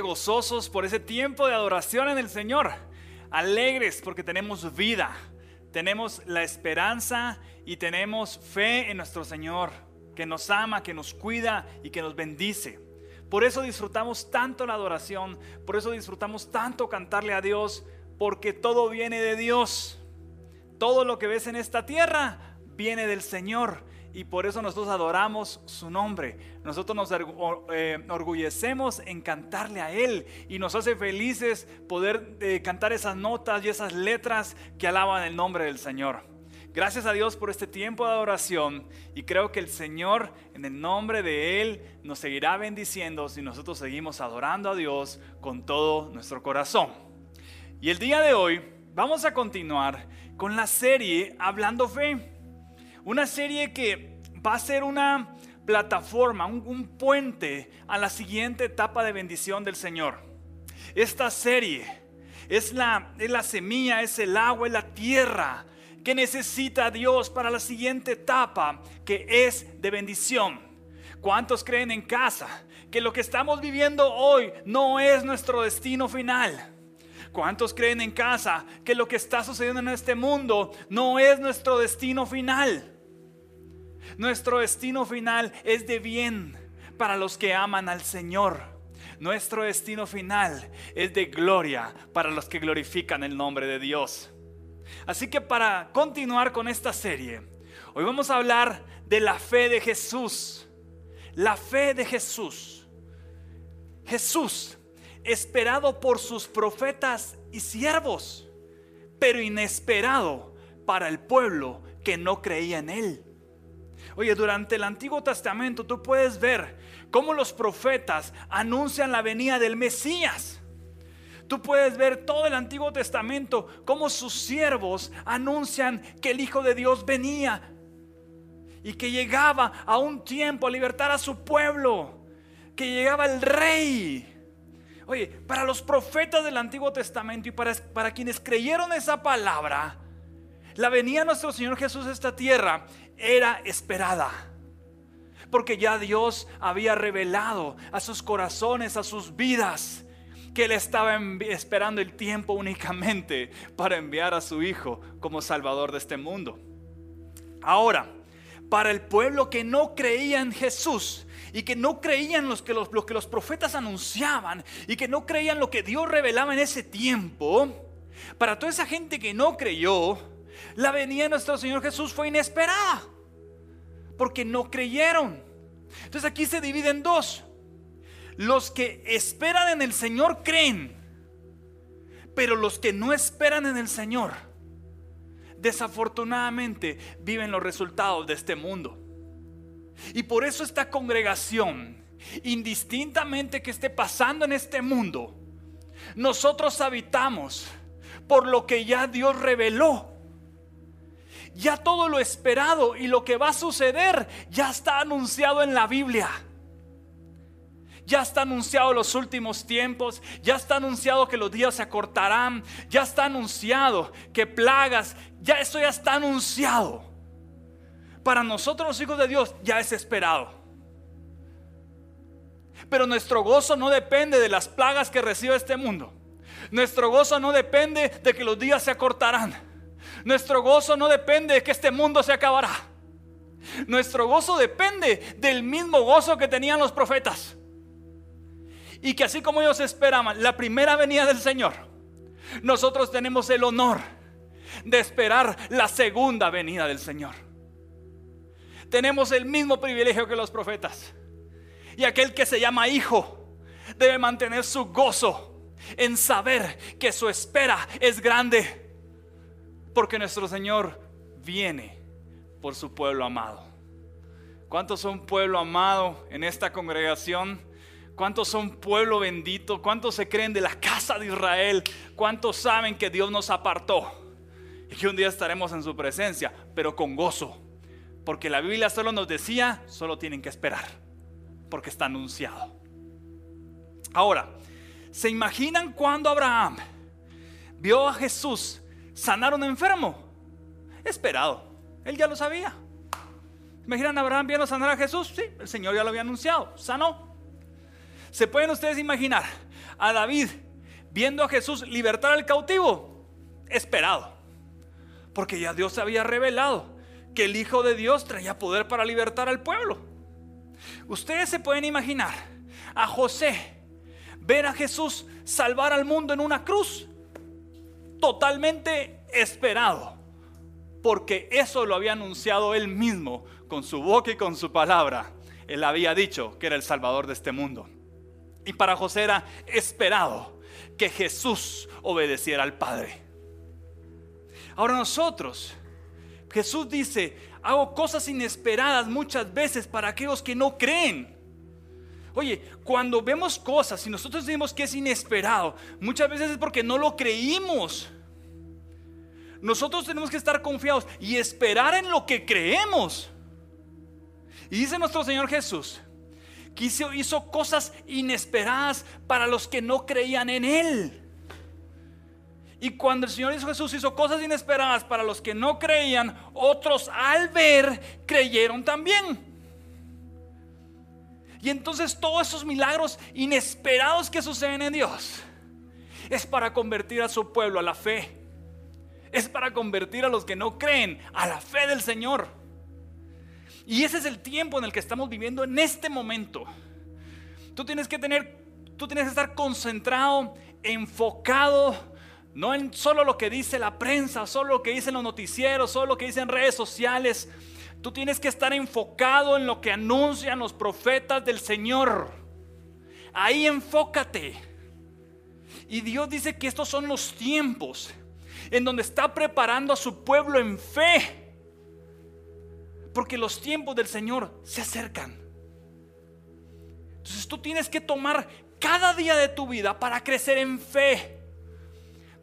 gozosos por ese tiempo de adoración en el Señor, alegres porque tenemos vida, tenemos la esperanza y tenemos fe en nuestro Señor, que nos ama, que nos cuida y que nos bendice. Por eso disfrutamos tanto la adoración, por eso disfrutamos tanto cantarle a Dios, porque todo viene de Dios. Todo lo que ves en esta tierra viene del Señor y por eso nosotros adoramos su nombre. Nosotros nos eh, orgullecemos en cantarle a Él y nos hace felices poder eh, cantar esas notas y esas letras que alaban el nombre del Señor. Gracias a Dios por este tiempo de adoración y creo que el Señor en el nombre de Él nos seguirá bendiciendo si nosotros seguimos adorando a Dios con todo nuestro corazón. Y el día de hoy vamos a continuar con la serie Hablando Fe. Una serie que va a ser una plataforma, un, puente a la siguiente etapa de bendición del Señor. Esta serie es la, es la semilla, es el agua, es la tierra que necesita Dios para la siguiente etapa que es de bendición. ¿Cuántos creen en casa que lo que estamos viviendo hoy no es nuestro destino final? ¿Cuántos creen en casa que lo que está sucediendo en este mundo no es nuestro destino final? Nuestro destino final es de bien para los que aman al Señor. Nuestro destino final es de gloria para los que glorifican el nombre de Dios. Así que para continuar con esta serie, hoy vamos a hablar de la fe de Jesús. La fe de Jesús. Jesús, esperado por sus profetas y siervos, pero inesperado para el pueblo que no creía en él. Oye, durante el Antiguo Testamento tú puedes ver cómo los profetas anuncian la venida del Mesías. Tú puedes ver todo el Antiguo Testamento, cómo sus siervos anuncian que el Hijo de Dios venía y que llegaba a un tiempo a libertar a su pueblo, que llegaba el rey. Oye, para los profetas del Antiguo Testamento y para, para quienes creyeron esa palabra, la venida de nuestro Señor Jesús a esta tierra era esperada. Porque ya Dios había revelado a sus corazones, a sus vidas, que Él estaba esperando el tiempo únicamente para enviar a su Hijo como Salvador de este mundo. Ahora, para el pueblo que no creía en Jesús y que no creían los que los, lo que los profetas anunciaban y que no creían lo que Dios revelaba en ese tiempo, para toda esa gente que no creyó, la venida de nuestro Señor Jesús fue inesperada. Porque no creyeron. Entonces aquí se divide en dos. Los que esperan en el Señor creen. Pero los que no esperan en el Señor, desafortunadamente viven los resultados de este mundo. Y por eso esta congregación, indistintamente que esté pasando en este mundo, nosotros habitamos por lo que ya Dios reveló ya todo lo esperado y lo que va a suceder ya está anunciado en la Biblia. Ya está anunciado los últimos tiempos, ya está anunciado que los días se acortarán, ya está anunciado que plagas, ya eso ya está anunciado. Para nosotros los hijos de Dios ya es esperado. Pero nuestro gozo no depende de las plagas que recibe este mundo. Nuestro gozo no depende de que los días se acortarán. Nuestro gozo no depende de que este mundo se acabará. Nuestro gozo depende del mismo gozo que tenían los profetas. Y que así como ellos esperaban la primera venida del Señor, nosotros tenemos el honor de esperar la segunda venida del Señor. Tenemos el mismo privilegio que los profetas. Y aquel que se llama hijo debe mantener su gozo en saber que su espera es grande porque nuestro Señor viene por su pueblo amado. ¿Cuántos son pueblo amado en esta congregación? ¿Cuántos son pueblo bendito? ¿Cuántos se creen de la casa de Israel? ¿Cuántos saben que Dios nos apartó? Y que un día estaremos en su presencia, pero con gozo. Porque la Biblia solo nos decía, solo tienen que esperar, porque está anunciado. Ahora, ¿se imaginan cuando Abraham vio a Jesús sanar a un enfermo. Esperado. Él ya lo sabía. Imaginan a Abraham viendo sanar a Jesús. Sí, el Señor ya lo había anunciado. Sanó. ¿Se pueden ustedes imaginar a David viendo a Jesús libertar al cautivo? Esperado. Porque ya Dios se había revelado que el Hijo de Dios traía poder para libertar al pueblo. Ustedes se pueden imaginar a José ver a Jesús salvar al mundo en una cruz. Totalmente esperado. Porque eso lo había anunciado él mismo con su boca y con su palabra. Él había dicho que era el Salvador de este mundo. Y para José era esperado que Jesús obedeciera al Padre. Ahora nosotros, Jesús dice, hago cosas inesperadas muchas veces para aquellos que no creen. Oye, cuando vemos cosas y nosotros decimos que es inesperado, muchas veces es porque no lo creímos. Nosotros tenemos que estar confiados y esperar en lo que creemos. Y dice nuestro Señor Jesús que hizo, cosas inesperadas para los que no creían en Él. Y cuando el Señor Jesús hizo cosas inesperadas para los que no creían, otros al ver creyeron también. Y entonces todos esos milagros inesperados que suceden en Dios es para convertir a su pueblo a la fe. Es para convertir a los que no creen a la fe del Señor. Y ese es el tiempo en el que estamos viviendo en este momento. Tú tienes que tener, tú tienes que estar concentrado, enfocado, no en solo lo que dice la prensa, solo lo que dicen los noticieros, solo lo que dicen redes sociales, Tú tienes que estar enfocado en lo que anuncian los profetas del Señor. Ahí enfócate. Y Dios dice que estos son los tiempos en donde está preparando a su pueblo en fe. Porque los tiempos del Señor se acercan. Entonces tú tienes que tomar cada día de tu vida para crecer en fe.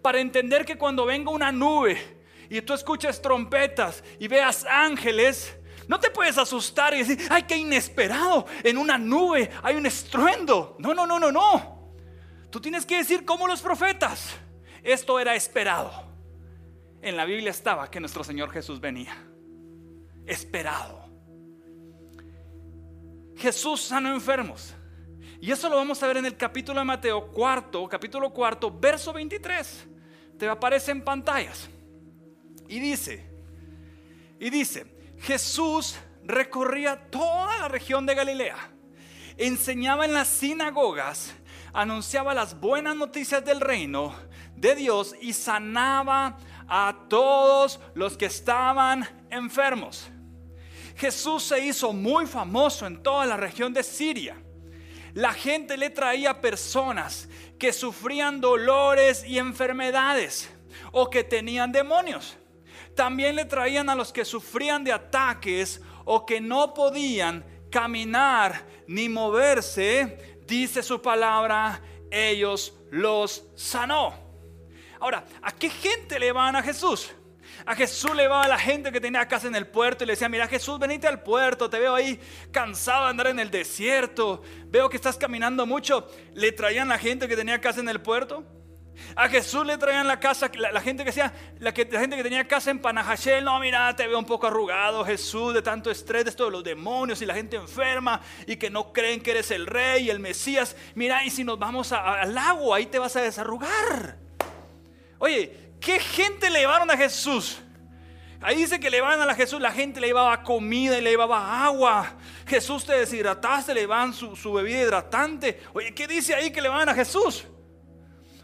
Para entender que cuando venga una nube y tú escuchas trompetas y veas ángeles, no te puedes asustar y decir, ay, qué inesperado, en una nube hay un estruendo. No, no, no, no, no. Tú tienes que decir como los profetas, esto era esperado. En la Biblia estaba que nuestro Señor Jesús venía. Esperado. Jesús sanó enfermos. Y eso lo vamos a ver en el capítulo de Mateo cuarto, capítulo cuarto, verso 23. Te aparece en pantallas. Y dice, y dice, Jesús recorría toda la región de Galilea, enseñaba en las sinagogas, anunciaba las buenas noticias del reino de Dios y sanaba a todos los que estaban enfermos. Jesús se hizo muy famoso en toda la región de Siria. La gente le traía personas que sufrían dolores y enfermedades o que tenían demonios. También le traían a los que sufrían de ataques o que no podían caminar ni moverse, dice su palabra, ellos los sanó. Ahora, ¿a qué gente le van a Jesús? A Jesús le va a la gente que tenía casa en el puerto y le decía, mira Jesús, venite al puerto, te veo ahí cansado de andar en el desierto, veo que estás caminando mucho. Le traían a la gente que tenía casa en el puerto. A Jesús le traían la casa, la, gente que decía, la, gente que tenía casa en Panajachel, no, mira, te veo un poco arrugado, Jesús, de tanto estrés, de esto de los demonios y la gente enferma y que no creen que eres el rey y el Mesías. Mira, y si nos vamos al agua, ahí te vas a desarrugar. Oye, ¿qué gente le llevaron a Jesús? Ahí dice que le llevaban a Jesús, la gente le llevaba comida y le llevaba agua. Jesús te deshidrataste, le llevaban su, su bebida hidratante. Oye, ¿qué dice ahí que le van a Jesús?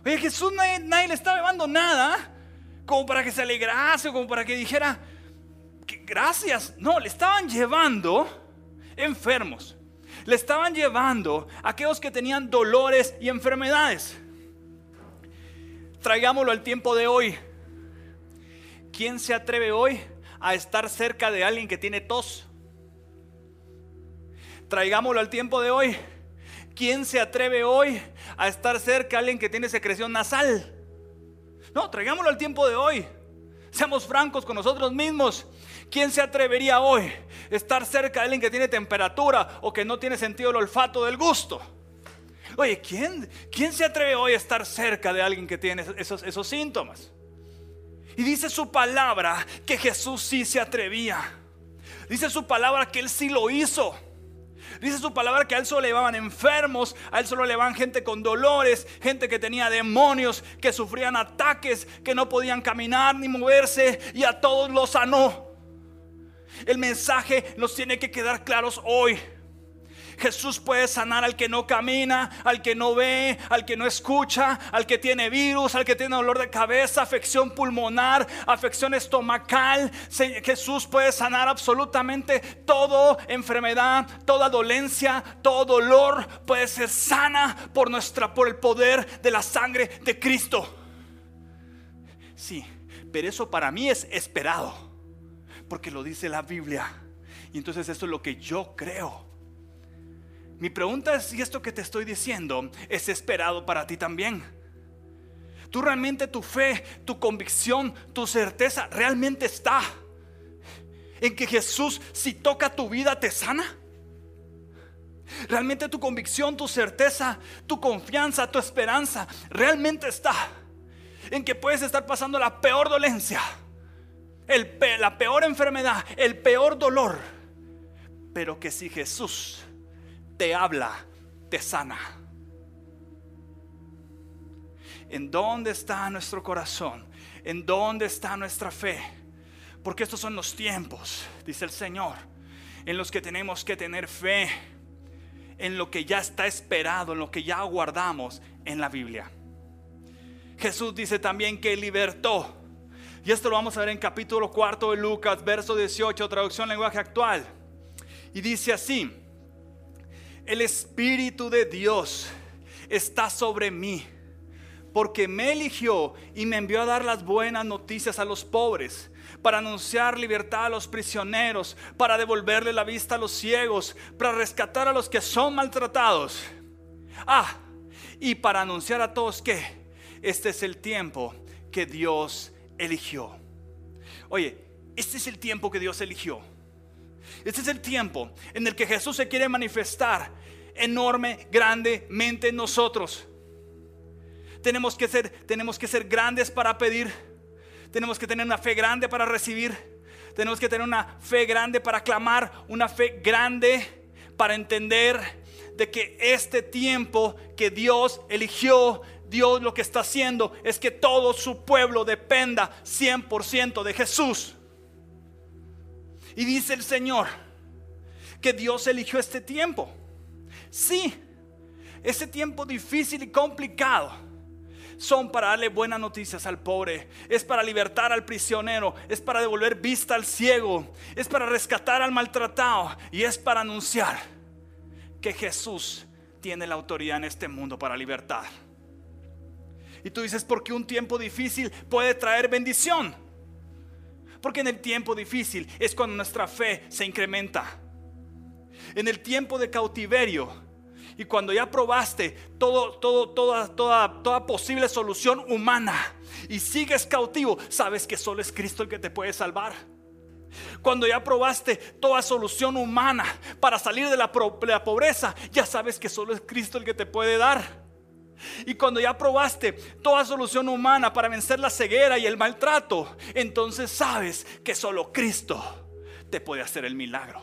Oye, Jesús nadie, le estaba llevando nada como para que se alegrase o como para que dijera, gracias. No, le estaban llevando enfermos. Le estaban llevando a aquellos que tenían dolores y enfermedades. Traigámoslo al tiempo de hoy. ¿Quién se atreve hoy a estar cerca de alguien que tiene tos? Traigámoslo al tiempo de hoy. ¿Quién se atreve hoy a estar cerca de alguien que tiene secreción nasal? No, traigámoslo al tiempo de hoy. Seamos francos con nosotros mismos. ¿Quién se atrevería hoy a estar cerca de alguien que tiene temperatura o que no tiene sentido el olfato del gusto? Oye, ¿quién, quién se atreve hoy a estar cerca de alguien que tiene esos, esos síntomas? Y dice su palabra que Jesús sí se atrevía. Dice su palabra que Él sí lo hizo. Dice su palabra que a él solo le llevaban enfermos, a él solo le llevaban gente con dolores, gente que tenía demonios, que sufrían ataques, que no podían caminar ni moverse y a todos los sanó. El mensaje nos tiene que quedar claros hoy. Jesús puede sanar al que no camina, al que no ve, al que no escucha, al que tiene virus, al que tiene dolor de cabeza, afección pulmonar, afección estomacal. Jesús puede sanar absolutamente toda enfermedad, toda dolencia, todo dolor puede ser sana por nuestra por el poder de la sangre de Cristo. Sí, pero eso para mí es esperado, porque lo dice la Biblia. Y entonces esto es lo que yo creo. Mi pregunta es si esto que te estoy diciendo es esperado para ti también. Tú realmente tu fe, tu convicción, tu certeza realmente está en que Jesús si toca tu vida te sana. Realmente tu convicción, tu certeza, tu confianza, tu esperanza realmente está en que puedes estar pasando la peor dolencia, la peor enfermedad, el peor dolor, pero que si Jesús te habla, te sana. ¿En dónde está nuestro corazón? ¿En dónde está nuestra fe? Porque estos son los tiempos, dice el Señor, en los que tenemos que tener fe en lo que ya está esperado, en lo que ya guardamos en la Biblia. Jesús dice también que libertó. Y esto lo vamos a ver en capítulo cuarto de Lucas, verso 18, traducción lenguaje actual. Y dice así, el Espíritu de Dios está sobre mí, porque me eligió y me envió a dar las buenas noticias a los pobres, para anunciar libertad a los prisioneros, para devolverle la vista a los ciegos, para rescatar a los que son maltratados. Ah, y para anunciar a todos que este es el tiempo que Dios eligió. Oye, este es el tiempo que Dios eligió. Este es el tiempo en el que Jesús se quiere manifestar enorme, grandemente en nosotros. Tenemos que ser, tenemos que ser grandes para pedir. Tenemos que tener una fe grande para recibir. Tenemos que tener una fe grande para clamar, una fe grande para entender de que este tiempo que Dios eligió, Dios lo que está haciendo es que todo su pueblo dependa 100% de Jesús. Y dice el Señor que Dios eligió este tiempo. Sí, ese tiempo difícil y complicado son para darle buenas noticias al pobre, es para libertar al prisionero, es para devolver vista al ciego, es para rescatar al maltratado y es para anunciar que Jesús tiene la autoridad en este mundo para libertar. Y tú dices, porque un tiempo difícil puede traer bendición. Porque en el tiempo difícil es cuando nuestra fe se incrementa. En el tiempo de cautiverio y cuando ya probaste todo, todo, toda, toda, toda posible solución humana y sigues cautivo, sabes que solo es Cristo el que te puede salvar. Cuando ya probaste toda solución humana para salir de la, de la pobreza, ya sabes que solo es Cristo el que te puede dar. Y cuando ya probaste toda solución humana para vencer la ceguera y el maltrato, entonces sabes que solo Cristo te puede hacer el milagro.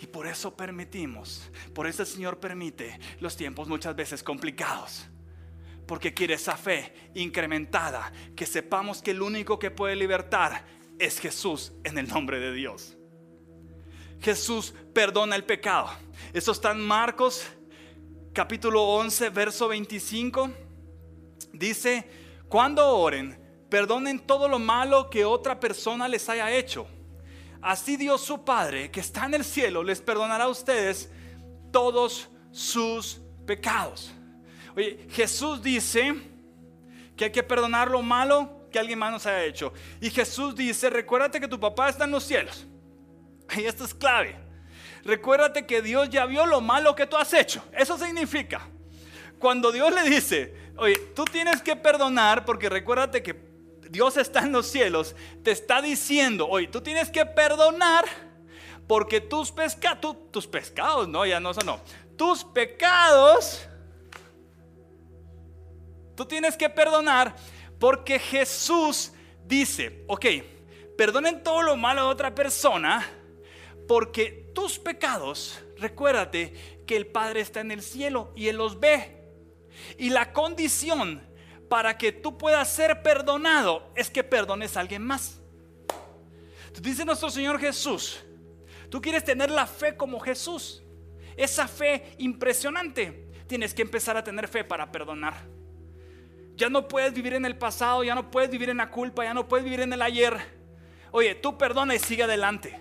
Y por eso permitimos, por eso el Señor permite los tiempos muchas veces complicados. Porque quiere esa fe incrementada, que sepamos que el único que puede libertar es Jesús en el nombre de Dios. Jesús perdona el pecado. Eso está Marcos capítulo 11, verso 25, dice, cuando oren, perdonen todo lo malo que otra persona les haya hecho. Así Dios su Padre, que está en el cielo, les perdonará a ustedes todos sus pecados. Oye, Jesús dice que hay que perdonar lo malo que alguien más nos haya hecho. Y Jesús dice, recuérdate que tu papá está en los cielos. Y esto es clave recuérdate que Dios ya vio lo malo que tú has hecho. Eso significa, cuando Dios le dice, oye, tú tienes que perdonar porque recuérdate que Dios está en los cielos, te está diciendo, oye, tú tienes que perdonar porque tus, pescados, tus pescados, no, ya no son, no, tus pecados, tú tienes que perdonar porque Jesús dice, ok, perdonen todo lo malo de otra persona porque tus pecados recuérdate que el Padre está en el cielo y Él los ve. Y la condición para que tú puedas ser perdonado es que perdones a alguien más. Dice nuestro Señor Jesús, tú quieres tener la fe como Jesús, esa fe impresionante, tienes que empezar a tener fe para perdonar. Ya no puedes vivir en el pasado, ya no puedes vivir en la culpa, ya no puedes vivir en el ayer. Oye, tú perdona y sigue adelante.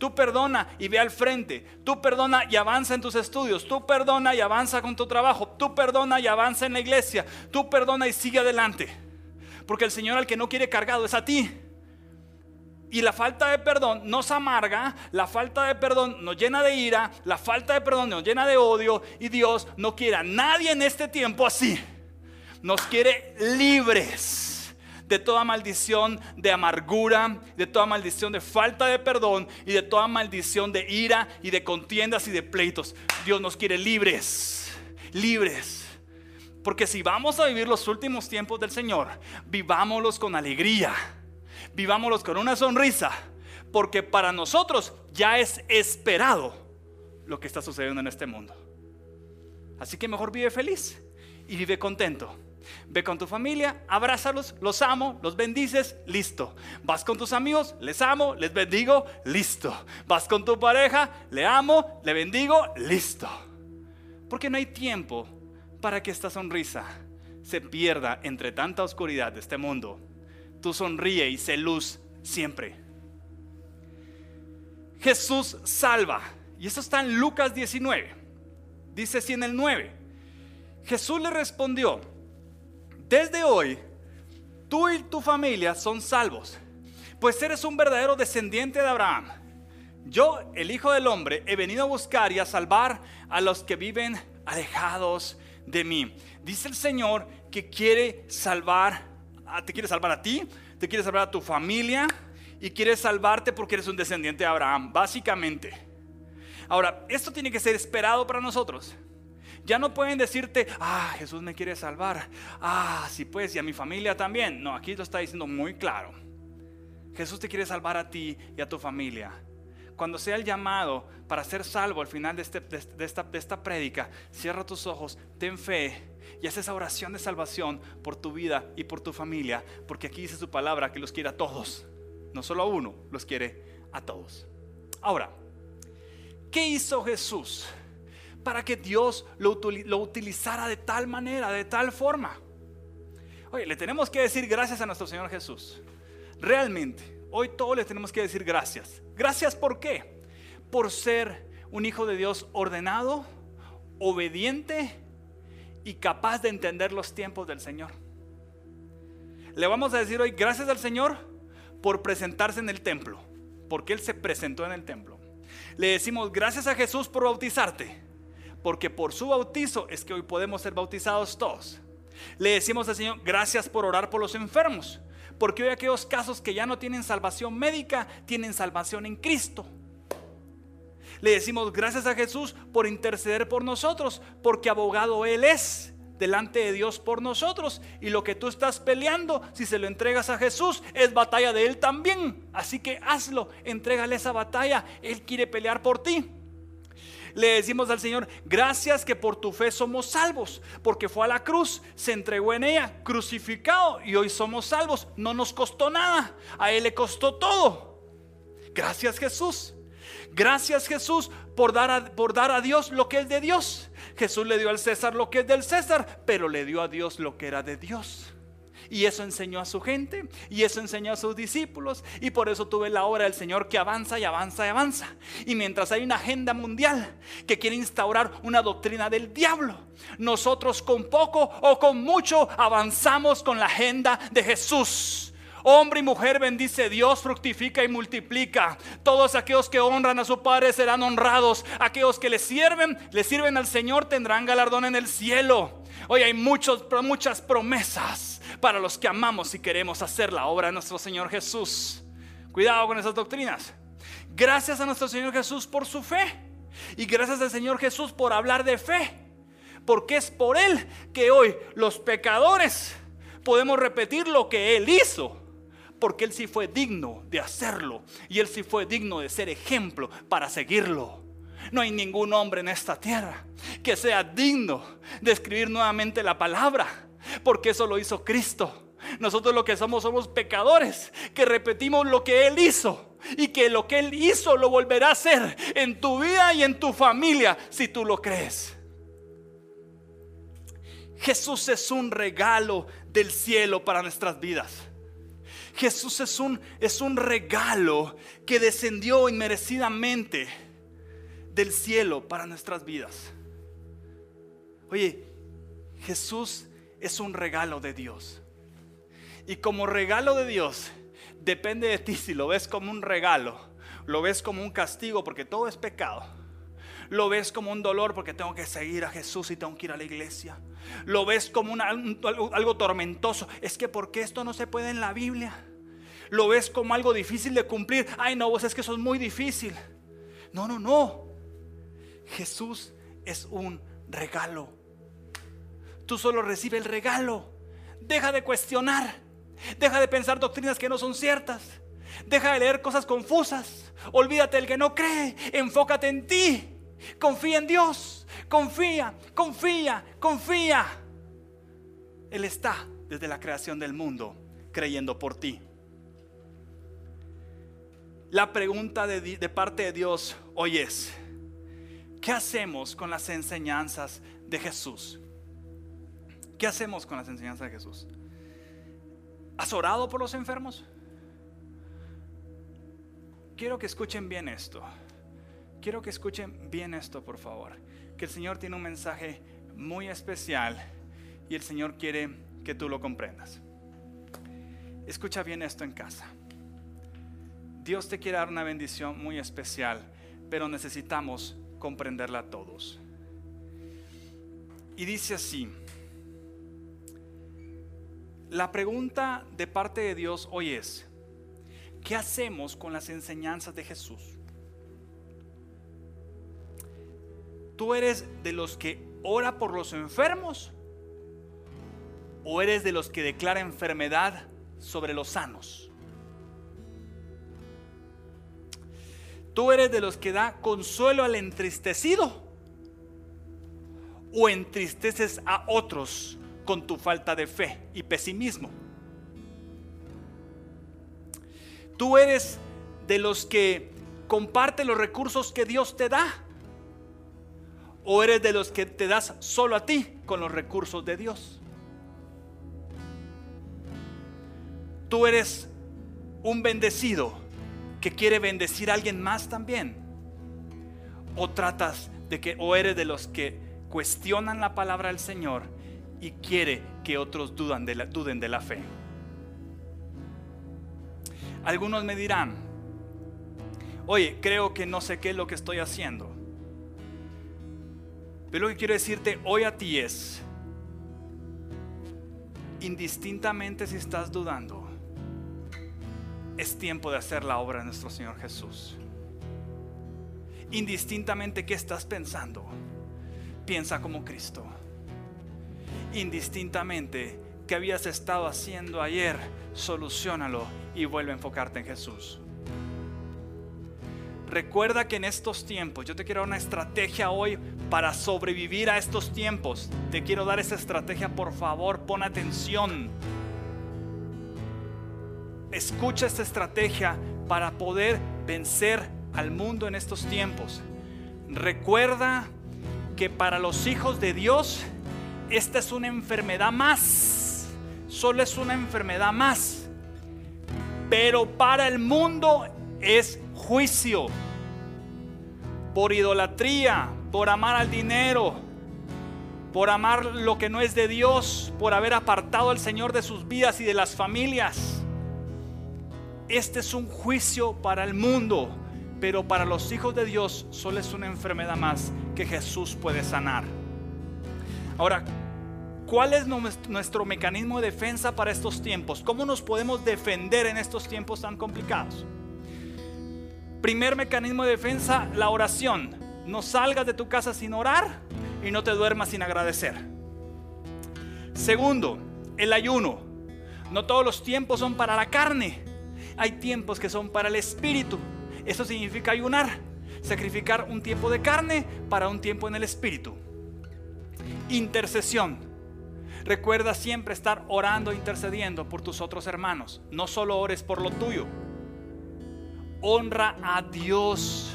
Tú perdona y ve al frente. Tú perdona y avanza en tus estudios. Tú perdona y avanza con tu trabajo. Tú perdona y avanza en la iglesia. Tú perdona y sigue adelante. Porque el Señor al que no quiere cargado es a ti. Y la falta de perdón nos amarga, la falta de perdón nos llena de ira, la falta de perdón nos llena de odio y Dios no quiere a nadie en este tiempo así. Nos quiere libres de toda maldición de amargura, de toda maldición de falta de perdón y de toda maldición de ira y de contiendas y de pleitos. Dios nos quiere libres, libres. Porque si vamos a vivir los últimos tiempos del Señor, vivámoslos con alegría, vivámoslos con una sonrisa, porque para nosotros ya es esperado lo que está sucediendo en este mundo. Así que mejor vive feliz y vive contento Ve con tu familia, abrázalos, los amo, los bendices, listo. Vas con tus amigos, les amo, les bendigo, listo. Vas con tu pareja, le amo, le bendigo, listo. Porque no hay tiempo para que esta sonrisa se pierda entre tanta oscuridad de este mundo. Tú sonríe y sé luz siempre. Jesús salva. Y eso está en Lucas 19. Dice así en el 9. Jesús le respondió, desde hoy, tú y tu familia son salvos, pues eres un verdadero descendiente de Abraham. Yo, el Hijo del Hombre, he venido a buscar y a salvar a los que viven alejados de mí. Dice el Señor que quiere salvar, te quiere salvar a ti, te quiere salvar a tu familia y quiere salvarte porque eres un descendiente de Abraham, básicamente. Ahora, esto tiene que ser esperado para nosotros. Ya no pueden decirte, ah, Jesús me quiere salvar. Ah, sí pues, y a mi familia también. No, aquí lo está diciendo muy claro. Jesús te quiere salvar a ti y a tu familia. Cuando sea el llamado para ser salvo al final de, este, de, esta, de esta cierra tus ojos, ten fe y haz esa oración de salvación por tu vida y por tu familia, porque aquí dice su palabra que los quiere a todos, no solo a uno, los quiere a todos. Ahora, ¿qué hizo Jesús? Para que Dios lo, utilizara de tal manera, de tal forma. Oye, le tenemos que decir gracias a nuestro Señor Jesús. Realmente, hoy todos le tenemos que decir gracias. Gracias por qué? Por ser un hijo de Dios ordenado, obediente y capaz de entender los tiempos del Señor. Le vamos a decir hoy gracias al Señor por presentarse en el templo, porque Él se presentó en el templo. Le decimos gracias a Jesús por bautizarte, porque por su bautizo es que hoy podemos ser bautizados todos. Le decimos al Señor, gracias por orar por los enfermos, porque hoy aquellos casos que ya no tienen salvación médica, tienen salvación en Cristo. Le decimos gracias a Jesús por interceder por nosotros, porque abogado Él es delante de Dios por nosotros. Y lo que tú estás peleando, si se lo entregas a Jesús, es batalla de Él también. Así que hazlo, entrégale esa batalla. Él quiere pelear por ti le decimos al Señor, gracias que por tu fe somos salvos, porque fue a la cruz, se entregó en ella, crucificado y hoy somos salvos. No nos costó nada, a Él le costó todo. Gracias Jesús. Gracias Jesús por dar, a, por dar a Dios lo que es de Dios. Jesús le dio al César lo que es del César, pero le dio a Dios lo que era de Dios. Y eso enseñó a su gente, y eso enseñó a sus discípulos, y por eso tuve la obra del Señor que avanza y avanza y avanza. Y mientras hay una agenda mundial que quiere instaurar una doctrina del diablo, nosotros con poco o con mucho avanzamos con la agenda de Jesús. Hombre y mujer bendice Dios, fructifica y multiplica. Todos aquellos que honran a su Padre serán honrados. Aquellos que le sirven, le sirven al Señor, tendrán galardón en el cielo. Hoy hay muchas promesas para los que amamos y queremos hacer la obra de nuestro Señor Jesús. Cuidado con esas doctrinas. Gracias a nuestro Señor Jesús por su fe. Y gracias al Señor Jesús por hablar de fe. Porque es por Él que hoy los pecadores podemos repetir lo que Él hizo porque Él sí fue digno de hacerlo y Él sí fue digno de ser ejemplo para seguirlo. No hay ningún hombre en esta tierra que sea digno de escribir nuevamente la palabra, porque eso lo hizo Cristo. Nosotros lo que somos somos pecadores, que repetimos lo que Él hizo y que lo que Él hizo lo volverá a hacer en tu vida y en tu familia si tú lo crees. Jesús es un regalo del cielo para nuestras vidas. Jesús es un, es un regalo que descendió inmerecidamente del cielo para nuestras vidas. Oye, Jesús es un regalo de Dios. Y como regalo de Dios, depende de ti si lo ves como un regalo, lo ves como un castigo porque todo es pecado. Lo ves como un dolor porque tengo que seguir a Jesús y tengo que ir a la iglesia. Lo ves como algo, algo tormentoso. Es que porque esto no se puede en la Biblia. Lo ves como algo difícil de cumplir. Ay, no, vos es que eso es muy difícil. No, no, no. Jesús es un regalo. Tú solo recibe el regalo. Deja de cuestionar. Deja de pensar doctrinas que no son ciertas. Deja de leer cosas confusas. Olvídate del que no cree. Enfócate en ti. Confía en Dios. Confía, confía, confía. Él está desde la creación del mundo creyendo por ti. La pregunta de, de, parte de Dios hoy es, ¿qué hacemos con las enseñanzas de Jesús? ¿Qué hacemos con las enseñanzas de Jesús? ¿Has orado por los enfermos? Quiero que escuchen bien esto. Quiero que escuchen bien esto, por favor. Que el Señor tiene un mensaje muy especial y el Señor quiere que tú lo comprendas. Escucha bien esto en casa. Dios te quiere dar una bendición muy especial, pero necesitamos comprenderla todos. Y dice así, la pregunta de parte de Dios hoy es, ¿qué hacemos con las enseñanzas de Jesús? ¿Tú eres de los que ora por los enfermos? ¿O eres de los que declara enfermedad sobre los sanos? ¿Tú eres de los que da consuelo al entristecido? ¿O entristeces a otros con tu falta de fe y pesimismo. Tú eres de los que comparte los recursos que Dios te da. O eres de los que te das solo a ti con los recursos de Dios. Tú eres un bendecido que quiere bendecir a alguien más también. O tratas de que, o eres de los que cuestionan la palabra del Señor y quiere que otros de la, duden de la fe. Algunos me dirán, oye, creo que no sé qué es lo que estoy haciendo. Pero lo que quiero decirte hoy a ti es, indistintamente si estás dudando, es tiempo de hacer la obra de nuestro Señor Jesús. Indistintamente qué estás pensando, piensa como Cristo indistintamente que habías estado haciendo ayer, solucionalo y vuelve a enfocarte en Jesús. Recuerda que en estos tiempos, yo te quiero dar una estrategia hoy para sobrevivir a estos tiempos. Te quiero dar esa estrategia, por favor, pon atención. Escucha esta estrategia para poder vencer al mundo en estos tiempos. Recuerda que para los hijos de Dios, esta es una enfermedad más. Solo es una enfermedad más. Pero para el mundo es juicio. Por idolatría, por amar al dinero, por amar lo que no es de Dios, por haber apartado al Señor de sus vidas y de las familias. Este es un juicio para el mundo, pero para los hijos de Dios solo es una enfermedad más que Jesús puede sanar. Ahora, ¿cuál es nuestro mecanismo de defensa para estos tiempos? ¿Cómo nos podemos defender en estos tiempos tan complicados? Primer mecanismo de defensa, la oración. No salgas de tu casa sin orar y no te duermas sin agradecer. Segundo, el ayuno. No todos los tiempos son para la carne. Hay tiempos que son para el espíritu. Eso significa ayunar. sacrificar un tiempo de carne para un tiempo en el espíritu. Intercesión. Recuerda siempre estar orando, intercediendo por tus otros hermanos. No solo ores por lo tuyo. Honra a Dios.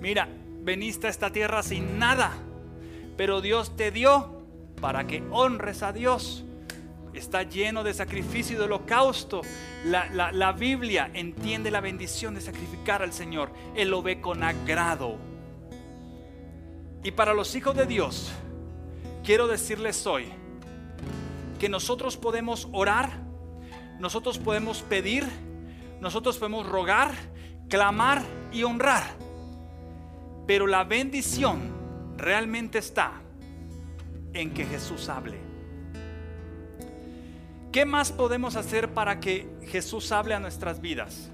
Mira, veniste a esta tierra sin nada, pero Dios te dio para que honres a Dios. Está lleno de sacrificio y de holocausto. La, la Biblia entiende la bendición de sacrificar al Señor. Él lo ve con agrado. Y para los hijos de Dios, quiero decirles hoy que nosotros podemos orar, nosotros podemos pedir, nosotros podemos rogar, clamar y honrar. Pero la bendición realmente está en que Jesús hable. ¿Qué más podemos hacer para que Jesús hable a nuestras vidas?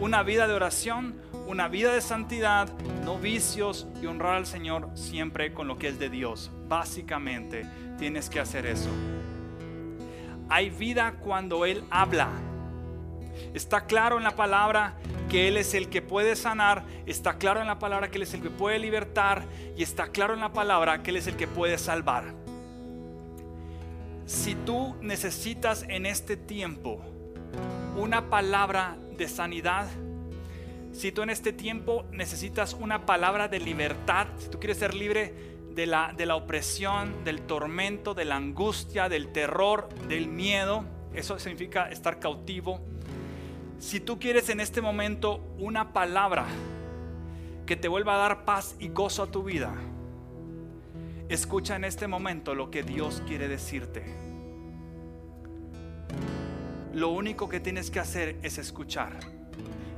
Una vida de oración, una vida de santidad, no vicios y honrar al Señor siempre con lo que es de Dios. Básicamente tienes que hacer eso. Hay vida cuando Él habla. Está claro en la palabra que Él es el que puede sanar, está claro en la palabra que Él es el que puede libertar y está claro en la palabra que Él es el que puede salvar. Si tú necesitas en este tiempo una palabra de sanidad, si tú en este tiempo necesitas una palabra de libertad, si tú quieres ser libre de la, de la opresión, del tormento, de la angustia, del terror, del miedo, eso significa estar cautivo. Si tú quieres en este momento una palabra que te vuelva a dar paz y gozo a tu vida, escucha en este momento lo que Dios quiere decirte. Lo único que tienes que hacer es escuchar.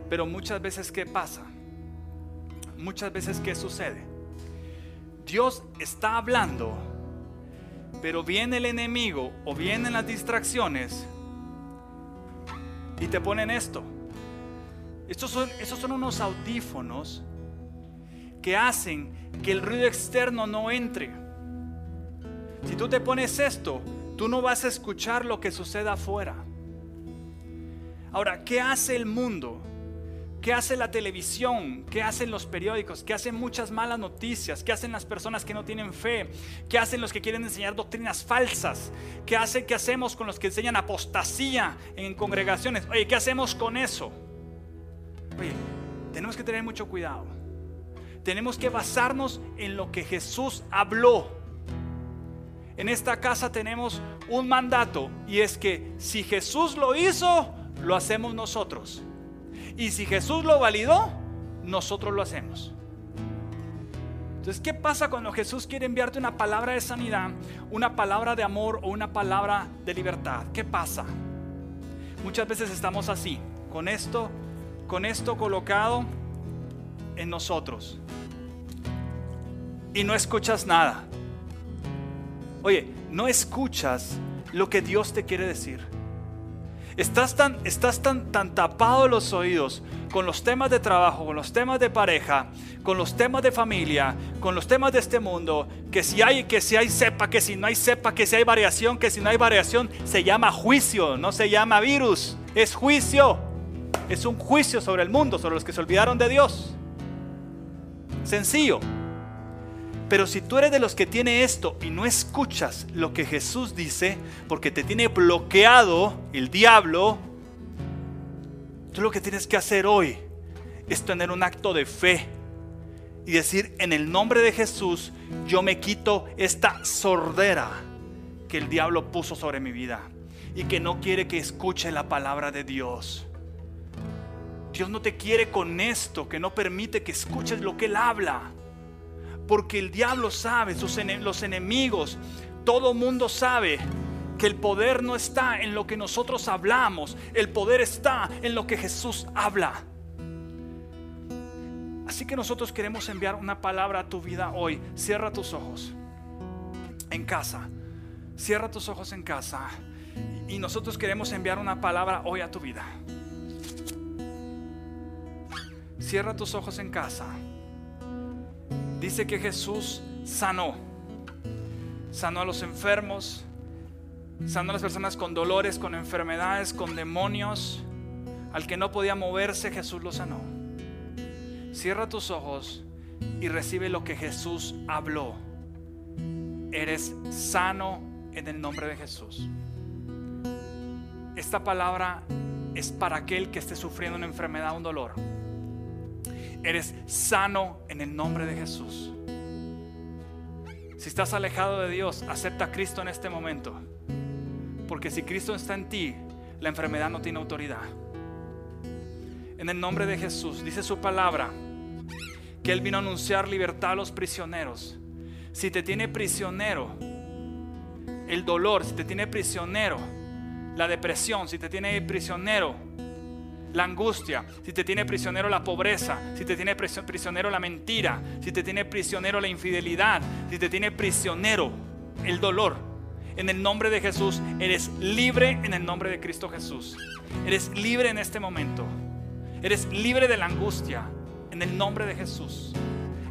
Pero muchas veces, ¿qué pasa? Muchas veces, ¿qué sucede? Dios está hablando, pero viene el enemigo o vienen las distracciones y te ponen esto. Estos son, son unos audífonos que hacen que el ruido externo no entre. Si tú te pones esto, tú no vas a escuchar lo que suceda afuera. Ahora, ¿qué hace el mundo? ¿Qué hace la televisión? ¿Qué hacen los periódicos? ¿Qué hacen muchas malas noticias? ¿Qué hacen las personas que no tienen fe? ¿Qué hacen los que quieren enseñar doctrinas falsas? ¿Qué hace, qué hacemos con los que enseñan apostasía en congregaciones? Oye, ¿qué hacemos con eso? Oye, tenemos que tener mucho cuidado. Tenemos que basarnos en lo que Jesús habló. En esta casa tenemos un mandato y es que si Jesús lo hizo, lo hacemos nosotros. Y si Jesús lo validó, nosotros lo hacemos. Entonces, ¿qué pasa cuando Jesús quiere enviarte una palabra de sanidad, una palabra de amor o una palabra de libertad? ¿Qué pasa? Muchas veces estamos así, con esto, con esto colocado en nosotros. Y no escuchas nada. Oye, no escuchas lo que Dios te quiere decir. Estás tan, estás tan, tan tapado los oídos con los temas de trabajo, con los temas de pareja, con los temas de familia, con los temas de este mundo, que si hay, que si hay sepa, que si no hay sepa, que si hay variación, que si no hay variación, se llama juicio, no se llama virus, es juicio. Es un juicio sobre el mundo, sobre los que se olvidaron de Dios. Sencillo. Pero si tú eres de los que tiene esto y no escuchas lo que Jesús dice, porque te tiene bloqueado el diablo, tú lo que tienes que hacer hoy es tener un acto de fe y decir, en el nombre de Jesús, yo me quito esta sordera que el diablo puso sobre mi vida y que no quiere que escuche la palabra de Dios. Dios no te quiere con esto, que no permite que escuches lo que Él habla. Porque el diablo sabe, sus los enemigos, todo mundo sabe que el poder no está en lo que nosotros hablamos, el poder está en lo que Jesús habla. Así que nosotros queremos enviar una palabra a tu vida hoy. Cierra tus ojos en casa. Cierra tus ojos en casa. Y nosotros queremos enviar una palabra hoy a tu vida. Cierra tus ojos en casa dice que Jesús sanó. Sanó a los enfermos, sanó a las personas con dolores, con enfermedades, con demonios. Al que no podía moverse, Jesús lo sanó. cierra tus ojos y recibe lo que Jesús habló. Eres sano en el nombre de Jesús. Esta palabra es para aquel que esté sufriendo una enfermedad un dolor. Eres sano en el nombre de Jesús. Si estás alejado de Dios, acepta a Cristo en este momento. Porque si Cristo está en ti, la enfermedad no tiene autoridad. En el nombre de Jesús, dice su palabra, que Él vino a anunciar libertad a los prisioneros. Si te tiene prisionero el dolor, si te tiene prisionero la depresión, si te tiene prisionero la angustia, si te tiene prisionero la pobreza, si te tiene prisionero la mentira, si te tiene prisionero la infidelidad, si te tiene prisionero el dolor, en el nombre de Jesús, eres libre en el nombre de Cristo Jesús. Eres libre en este momento. Eres libre de la angustia en el nombre de Jesús.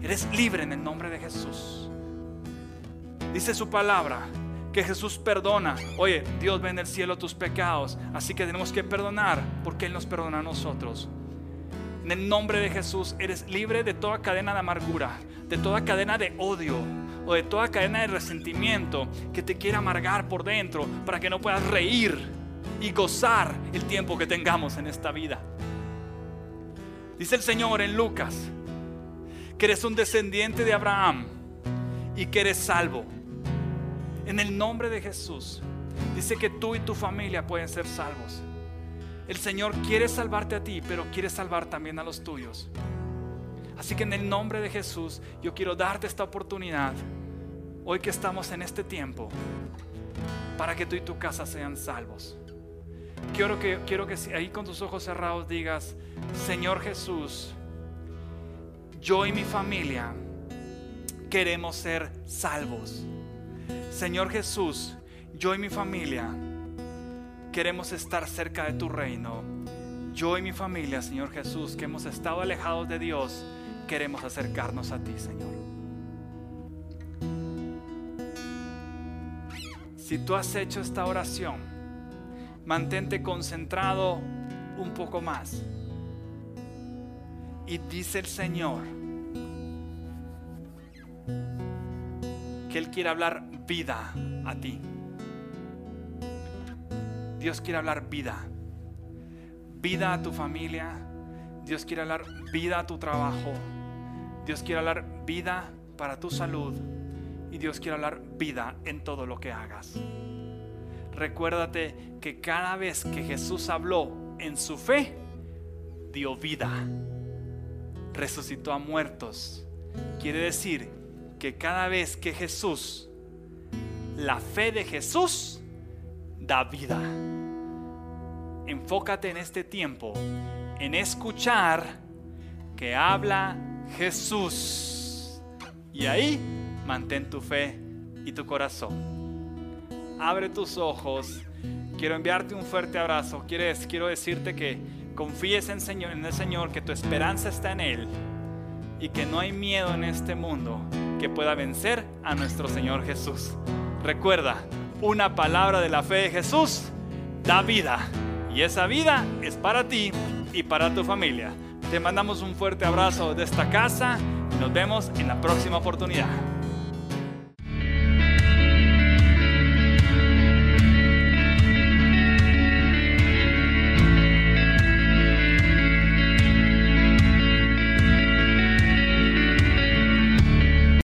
Eres libre en el nombre de Jesús. Dice su palabra que Jesús perdona. Oye, Dios ve en el cielo tus pecados, así que tenemos que perdonar porque Él nos perdona a nosotros. En el nombre de Jesús eres libre de toda cadena de amargura, de toda cadena de odio, o de toda cadena de resentimiento que te quiera amargar por dentro para que no puedas reír y gozar el tiempo que tengamos en esta vida. Dice el Señor en Lucas que eres un descendiente de Abraham y que eres salvo. En el nombre de Jesús, dice que tú y tu familia pueden ser salvos. El Señor quiere salvarte a ti, pero quiere salvar también a los tuyos. Así que en el nombre de Jesús yo quiero darte esta oportunidad, hoy que estamos en este tiempo, para que tú y tu casa sean salvos. Quiero que, quiero que ahí con tus ojos cerrados digas, Señor Jesús, yo y mi familia queremos ser salvos. Señor Jesús, yo y mi familia queremos estar cerca de tu reino. Yo y mi familia, Señor Jesús, que hemos estado alejados de Dios, queremos acercarnos a ti, Señor. Si tú has hecho esta oración, mantente concentrado un poco más. Y dice el Señor Él quiere hablar vida a ti. Dios quiere hablar vida. Vida a tu familia. Dios quiere hablar vida a tu trabajo. Dios quiere hablar vida para tu salud y Dios quiere hablar vida en todo lo que hagas. Recuérdate que cada vez que Jesús habló en su fe, dio vida, resucitó a muertos. Quiere decir que cada vez que Jesús, la fe de Jesús, da vida. Enfócate en este tiempo en escuchar que habla Jesús. Y ahí mantén tu fe y tu corazón. Abre tus ojos. Quiero enviarte un fuerte abrazo. Quieres, quiero decirte que confíes en, Señor, en el Señor, que tu esperanza está en Él y que no hay miedo en este mundo que pueda vencer a nuestro Señor Jesús. Recuerda, una palabra de la fe de Jesús da vida y esa vida es para ti y para tu familia. Te mandamos un fuerte abrazo de esta casa y nos vemos en la próxima oportunidad.